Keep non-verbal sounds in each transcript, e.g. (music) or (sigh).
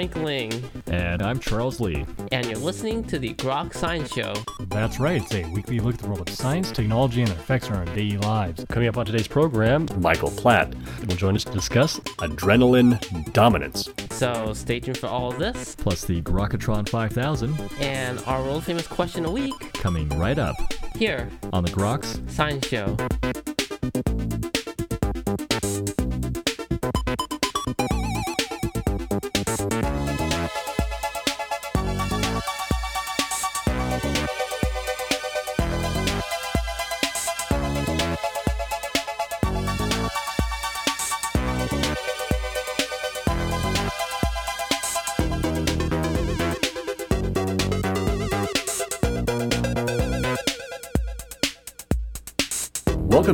Frank Ling. And I'm Charles Lee. And you're listening to the Grok Science Show. That's right, it's a weekly look at the world of science, technology, and their effects on our daily lives. Coming up on today's program, Michael Platt will join us to discuss adrenaline dominance. So stay tuned for all of this. Plus the Grokatron 5000. And our world famous question a week. Coming right up. Here. On the Groks Science Show.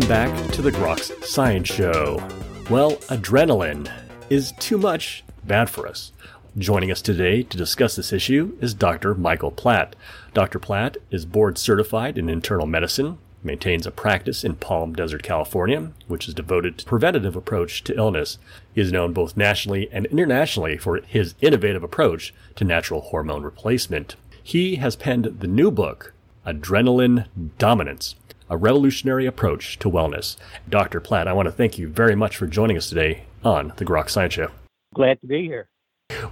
Back to the Groks Science Show. Well, adrenaline is too much bad for us. Joining us today to discuss this issue is Dr. Michael Platt. Dr. Platt is board certified in internal medicine, maintains a practice in Palm Desert, California, which is devoted to preventative approach to illness. He is known both nationally and internationally for his innovative approach to natural hormone replacement. He has penned the new book, Adrenaline Dominance a revolutionary approach to wellness. Dr. Platt, I want to thank you very much for joining us today on the Grok Science Show. Glad to be here.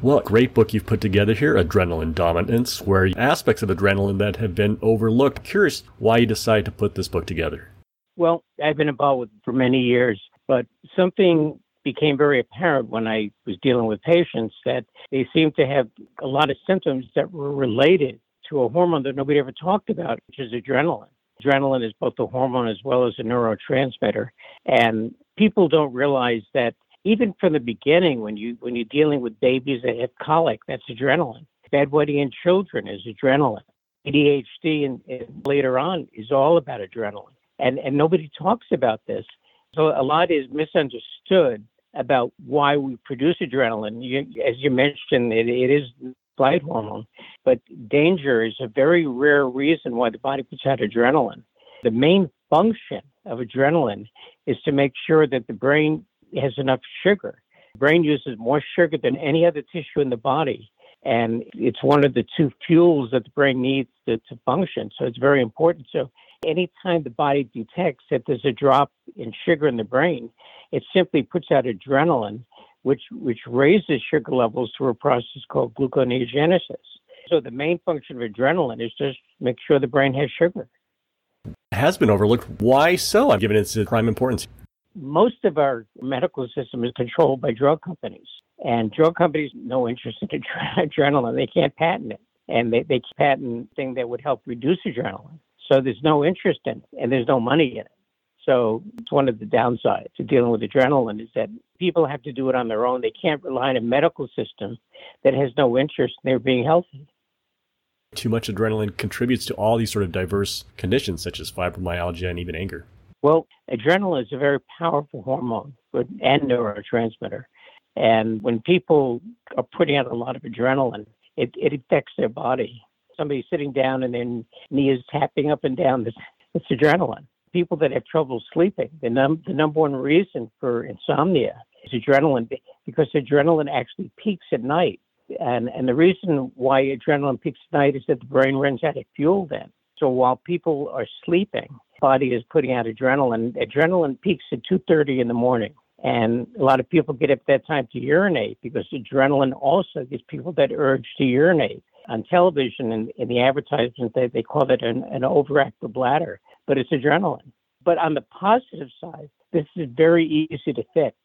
Well, great book you've put together here, Adrenaline Dominance, where aspects of adrenaline that have been overlooked. Curious why you decided to put this book together. Well, I've been involved with for many years, but something became very apparent when I was dealing with patients that they seemed to have a lot of symptoms that were related to a hormone that nobody ever talked about, which is adrenaline. Adrenaline is both a hormone as well as a neurotransmitter. And people don't realize that even from the beginning, when you when you're dealing with babies that have colic, that's adrenaline. Bedwetting in children is adrenaline. ADHD and, and later on is all about adrenaline. And and nobody talks about this. So a lot is misunderstood about why we produce adrenaline. You, as you mentioned, it, it is flight hormone. But danger is a very rare reason why the body puts out adrenaline. The main function of adrenaline is to make sure that the brain has enough sugar. The brain uses more sugar than any other tissue in the body. And it's one of the two fuels that the brain needs to, to function. So it's very important. So anytime the body detects that there's a drop in sugar in the brain, it simply puts out adrenaline which which raises sugar levels through a process called gluconeogenesis. So the main function of adrenaline is just make sure the brain has sugar. It has been overlooked. Why so? I've given its prime importance. Most of our medical system is controlled by drug companies, and drug companies no interest in (laughs) adrenaline. They can't patent it, and they they patent thing that would help reduce adrenaline. So there's no interest in it, and there's no money in it. So it's one of the downsides to dealing with adrenaline is that people have to do it on their own. They can't rely on a medical system that has no interest in their being healthy. Too much adrenaline contributes to all these sort of diverse conditions such as fibromyalgia and even anger. Well, adrenaline is a very powerful hormone and neurotransmitter. And when people are putting out a lot of adrenaline, it, it affects their body. Somebody sitting down and their knee is tapping up and down, it's adrenaline people that have trouble sleeping, the, num- the number one reason for insomnia is adrenaline because adrenaline actually peaks at night. And, and the reason why adrenaline peaks at night is that the brain runs out of fuel then. So while people are sleeping, body is putting out adrenaline. Adrenaline peaks at 2.30 in the morning. And a lot of people get up at that time to urinate because adrenaline also gives people that urge to urinate. On television and in, in the advertisement, they, they call it an, an overactive bladder but it's adrenaline. But on the positive side, this is very easy to fix.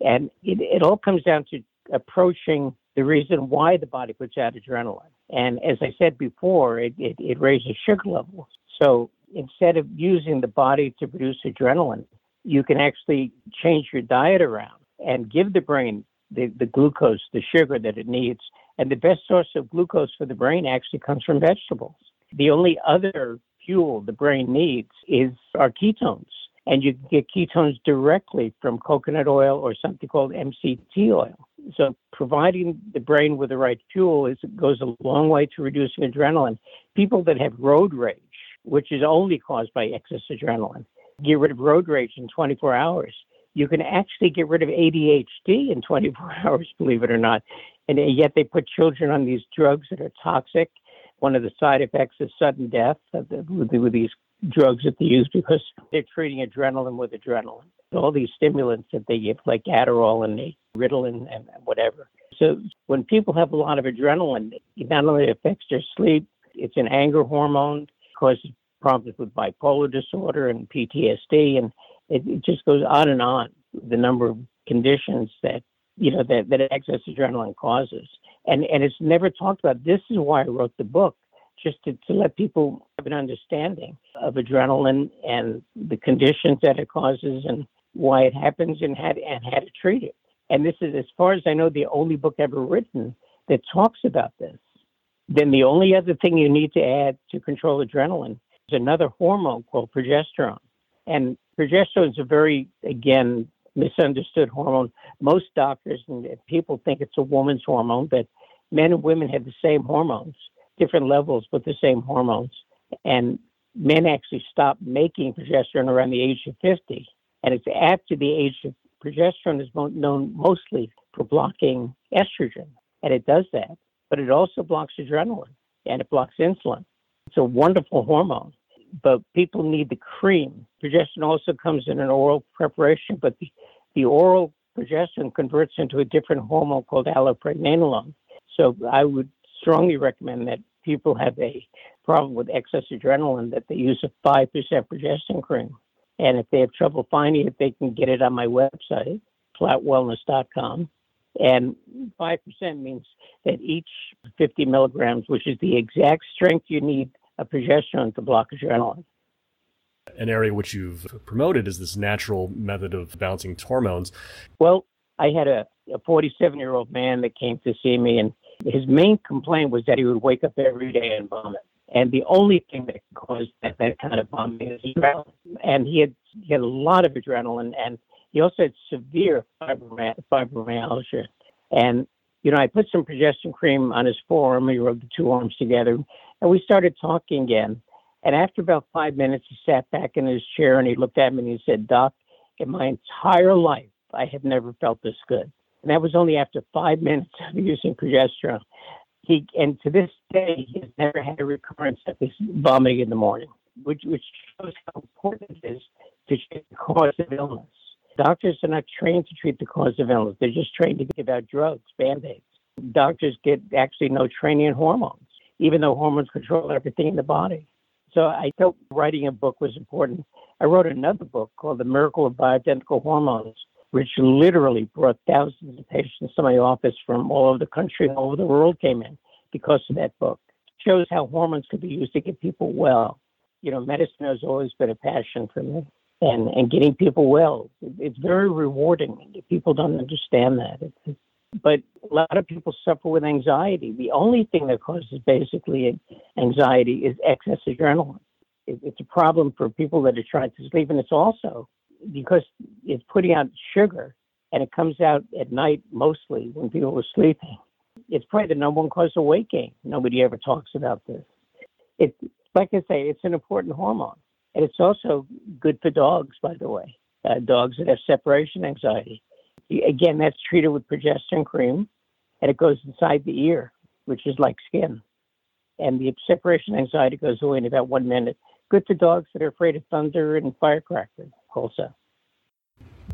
And it, it all comes down to approaching the reason why the body puts out adrenaline. And as I said before, it, it, it raises sugar levels. So instead of using the body to produce adrenaline, you can actually change your diet around and give the brain the, the glucose, the sugar that it needs. And the best source of glucose for the brain actually comes from vegetables. The only other fuel the brain needs is our ketones. And you can get ketones directly from coconut oil or something called MCT oil. So providing the brain with the right fuel is goes a long way to reducing adrenaline. People that have road rage, which is only caused by excess adrenaline, get rid of road rage in 24 hours. You can actually get rid of ADHD in 24 (laughs) hours, believe it or not. And yet they put children on these drugs that are toxic. One of the side effects is sudden death with these drugs that they use because they're treating adrenaline with adrenaline. All these stimulants that they give, like Adderall and Ritalin and whatever. So when people have a lot of adrenaline, it not only affects their sleep, it's an anger hormone, causes problems with bipolar disorder and PTSD, and it, it just goes on and on. The number of conditions that you know that, that excess adrenaline causes, and and it's never talked about. This is why I wrote the book, just to, to let people have an understanding of adrenaline and the conditions that it causes and why it happens and how and how to treat it. And this is, as far as I know, the only book ever written that talks about this. Then the only other thing you need to add to control adrenaline is another hormone called progesterone. And progesterone is a very, again, misunderstood hormone. Most doctors and people think it's a woman's hormone, but men and women have the same hormones, different levels, but the same hormones. And men actually stop making progesterone around the age of 50. And it's after the age of progesterone is known mostly for blocking estrogen, and it does that. But it also blocks adrenaline and it blocks insulin. It's a wonderful hormone, but people need the cream. Progesterone also comes in an oral preparation, but the, the oral progesterone converts into a different hormone called allopregnanolone. So I would strongly recommend that people have a problem with excess adrenaline that they use a 5% progesterone cream. And if they have trouble finding it, they can get it on my website, plattwellness.com. And 5% means that each 50 milligrams, which is the exact strength you need of progesterone to block adrenaline. An area which you've promoted is this natural method of balancing hormones. Well, I had a 47 year old man that came to see me, and his main complaint was that he would wake up every day and vomit. And the only thing that caused that, that kind of vomiting is adrenaline. And he had, he had a lot of adrenaline, and he also had severe fibromyalgia. And, you know, I put some progesterone cream on his forearm. We rubbed the two arms together, and we started talking again. And after about five minutes, he sat back in his chair and he looked at me and he said, Doc, in my entire life, I have never felt this good. And that was only after five minutes of using progesterone he and to this day he has never had a recurrence of this vomiting in the morning, which which shows how important it is to treat the cause of illness. Doctors are not trained to treat the cause of illness; they're just trained to give out drugs, band-aids. Doctors get actually no training in hormones, even though hormones control everything in the body. So I felt writing a book was important. I wrote another book called The Miracle of Bioidentical Hormones, which literally brought thousands of patients to my office from all over the country all over the world came in because of that book. It shows how hormones could be used to get people well. You know, medicine has always been a passion for me, and and getting people well. It's very rewarding. People don't understand that. It's, but a lot of people suffer with anxiety. The only thing that causes basically anxiety is excess adrenaline. It's a problem for people that are trying to sleep, and it's also because it's putting out sugar and it comes out at night mostly when people are sleeping. It's probably the number one cause of weight gain. Nobody ever talks about this. It, like I say, it's an important hormone, and it's also good for dogs. By the way, uh, dogs that have separation anxiety. Again, that's treated with progesterone cream, and it goes inside the ear, which is like skin. And the separation anxiety goes away in about one minute. Good for dogs that are afraid of thunder and firecrackers also.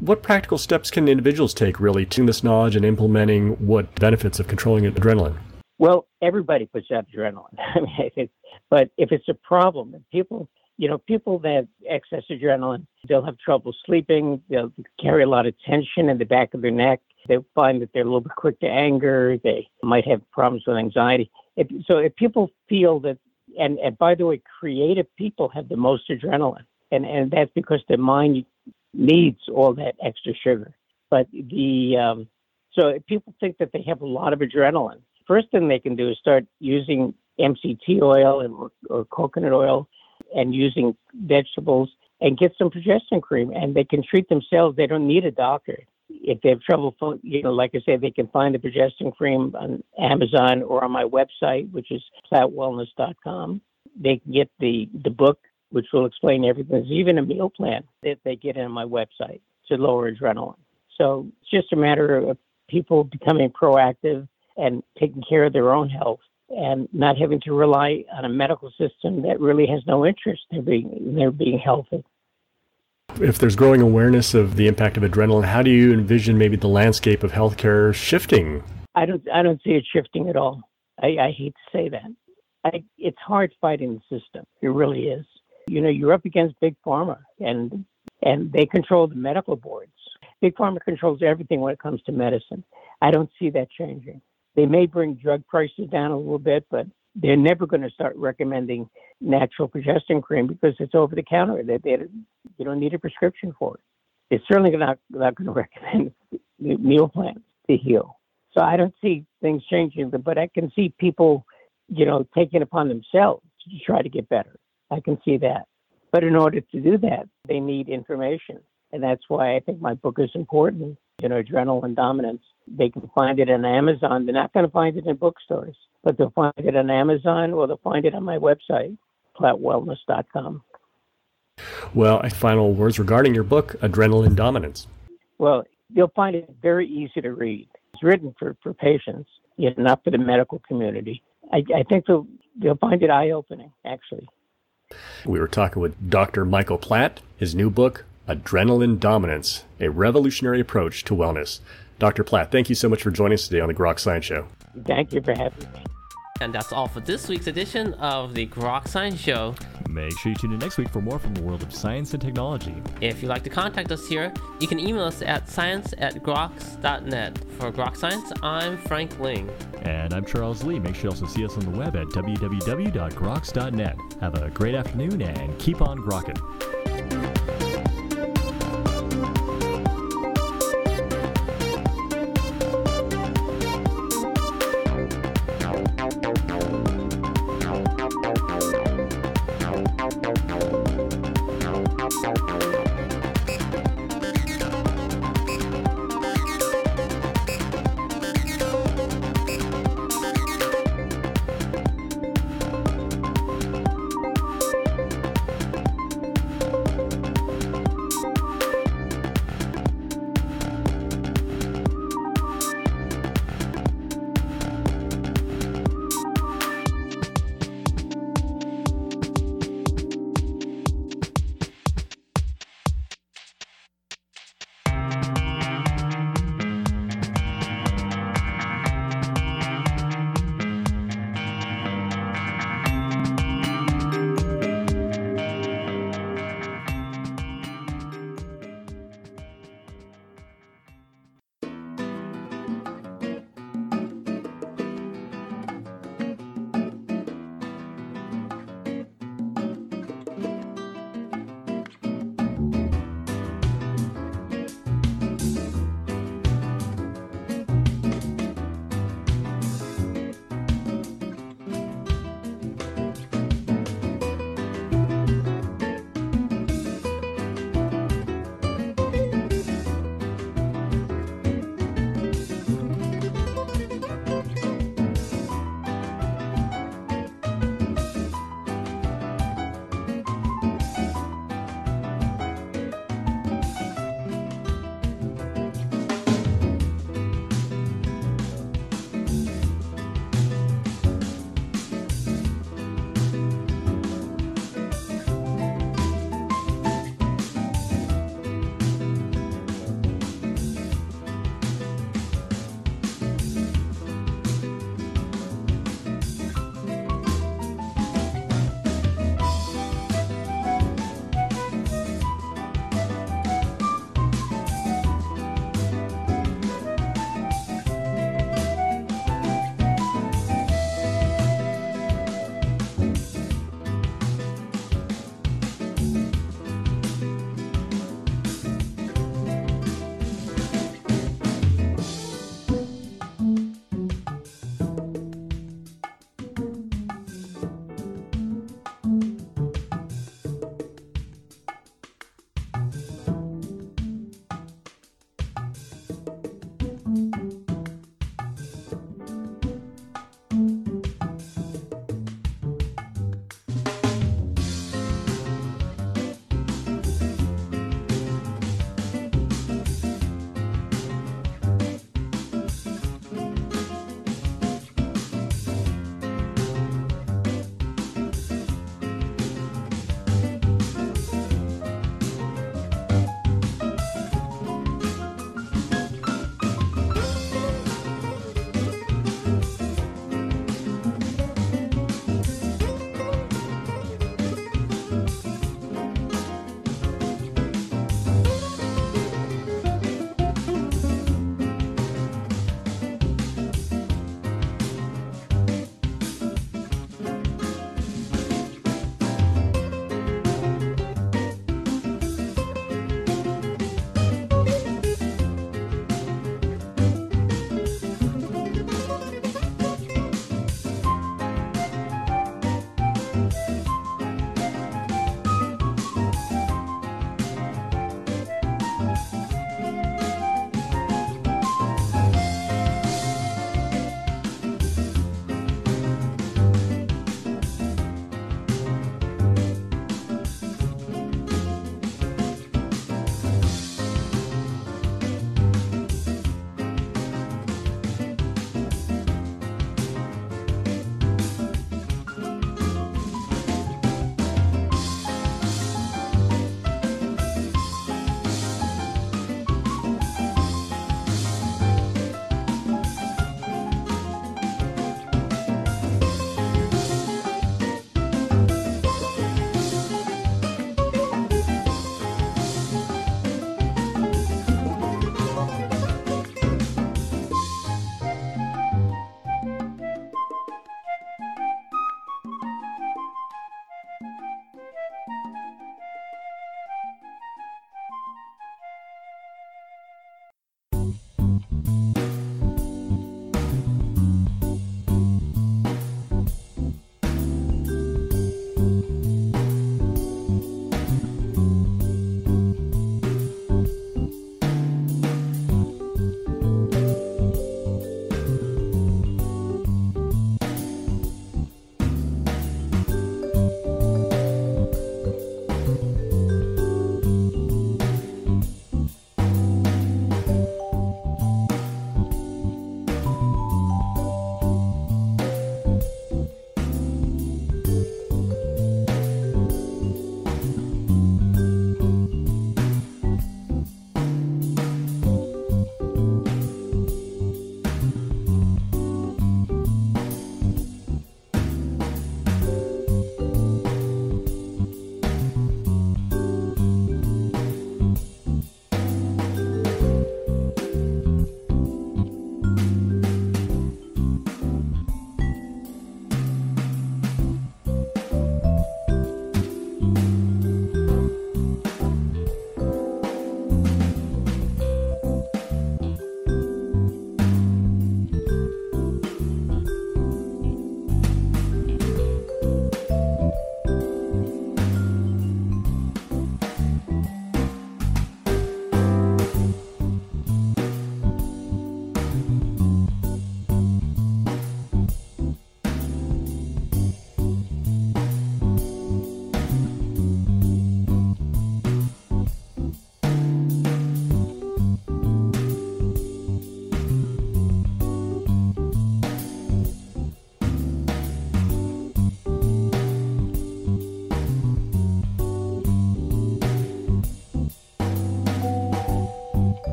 What practical steps can individuals take really to this knowledge and implementing what benefits of controlling adrenaline? Well, everybody puts out adrenaline. (laughs) I mean, but if it's a problem, and people, you know, people that have excess adrenaline, they'll have trouble sleeping. They'll carry a lot of tension in the back of their neck. They find that they're a little bit quick to anger. They might have problems with anxiety. If, so if people feel that, and, and by the way, creative people have the most adrenaline and and that's because the mind needs all that extra sugar. But the um, so people think that they have a lot of adrenaline. First thing they can do is start using MCT oil and, or, or coconut oil and using vegetables and get some progesterone cream and they can treat themselves. They don't need a doctor. If they have trouble, you know, like I said, they can find the progesterone cream on Amazon or on my website, which is plattwellness.com. They can get the, the book which will explain everything. There's even a meal plan that they get on my website to lower adrenaline. So it's just a matter of people becoming proactive and taking care of their own health and not having to rely on a medical system that really has no interest in being, in their being healthy. If there's growing awareness of the impact of adrenaline, how do you envision maybe the landscape of healthcare shifting? I don't I don't see it shifting at all. I, I hate to say that. I, it's hard fighting the system. It really is. You know, you're up against big pharma, and and they control the medical boards. Big pharma controls everything when it comes to medicine. I don't see that changing. They may bring drug prices down a little bit, but they're never going to start recommending natural progestin cream because it's over the counter. They, they, you don't need a prescription for it. They're certainly not, not going (laughs) to recommend meal plans to heal. So I don't see things changing, but I can see people, you know, taking upon themselves to try to get better. I can see that. But in order to do that, they need information. And that's why I think my book is important. You know, Adrenaline Dominance. They can find it on Amazon. They're not going to find it in bookstores, but they'll find it on Amazon or they'll find it on my website, plattwellness.com. Well, final words regarding your book, Adrenaline Dominance. Well, you'll find it very easy to read. It's written for, for patients, yet not for the medical community. I, I think they'll, they'll find it eye opening, actually. We were talking with Dr. Michael Platt, his new book, Adrenaline Dominance, a revolutionary approach to wellness. Dr. Platt, thank you so much for joining us today on the Grok Science Show. Thank you for having me. And that's all for this week's edition of the Grok Science Show. Make sure you tune in next week for more from the world of science and technology. If you'd like to contact us here, you can email us at science at groks.net. For Grok Science, I'm Frank Ling. And I'm Charles Lee. Make sure you also see us on the web at www.groks.net. Have a great afternoon and keep on grokking. Bye.